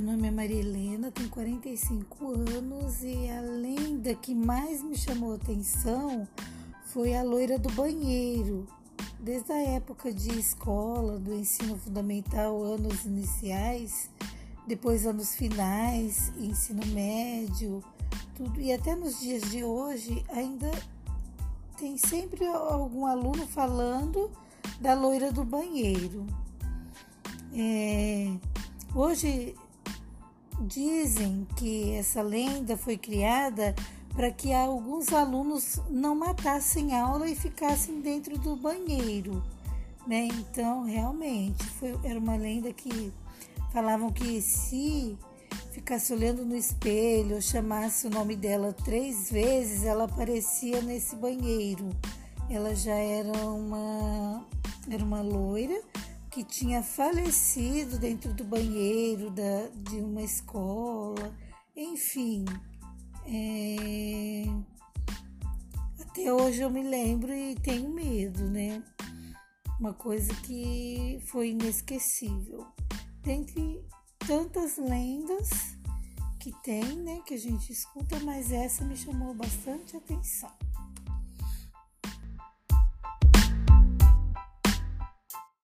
nome é Maria Helena, tenho 45 anos e a lenda que mais me chamou atenção foi a loira do banheiro. Desde a época de escola, do ensino fundamental, anos iniciais, depois anos finais, ensino médio, tudo e até nos dias de hoje ainda tem sempre algum aluno falando da loira do banheiro. É, hoje dizem que essa lenda foi criada para que alguns alunos não matassem aula e ficassem dentro do banheiro, né? Então, realmente, foi, era uma lenda que falavam que se ficasse olhando no espelho ou chamasse o nome dela três vezes, ela aparecia nesse banheiro. Ela já era uma, era uma loira que tinha falecido dentro do banheiro da, de uma escola, enfim. É... Até hoje eu me lembro e tenho medo, né? Uma coisa que foi inesquecível. Dentre tantas lendas que tem, né, que a gente escuta, mas essa me chamou bastante atenção.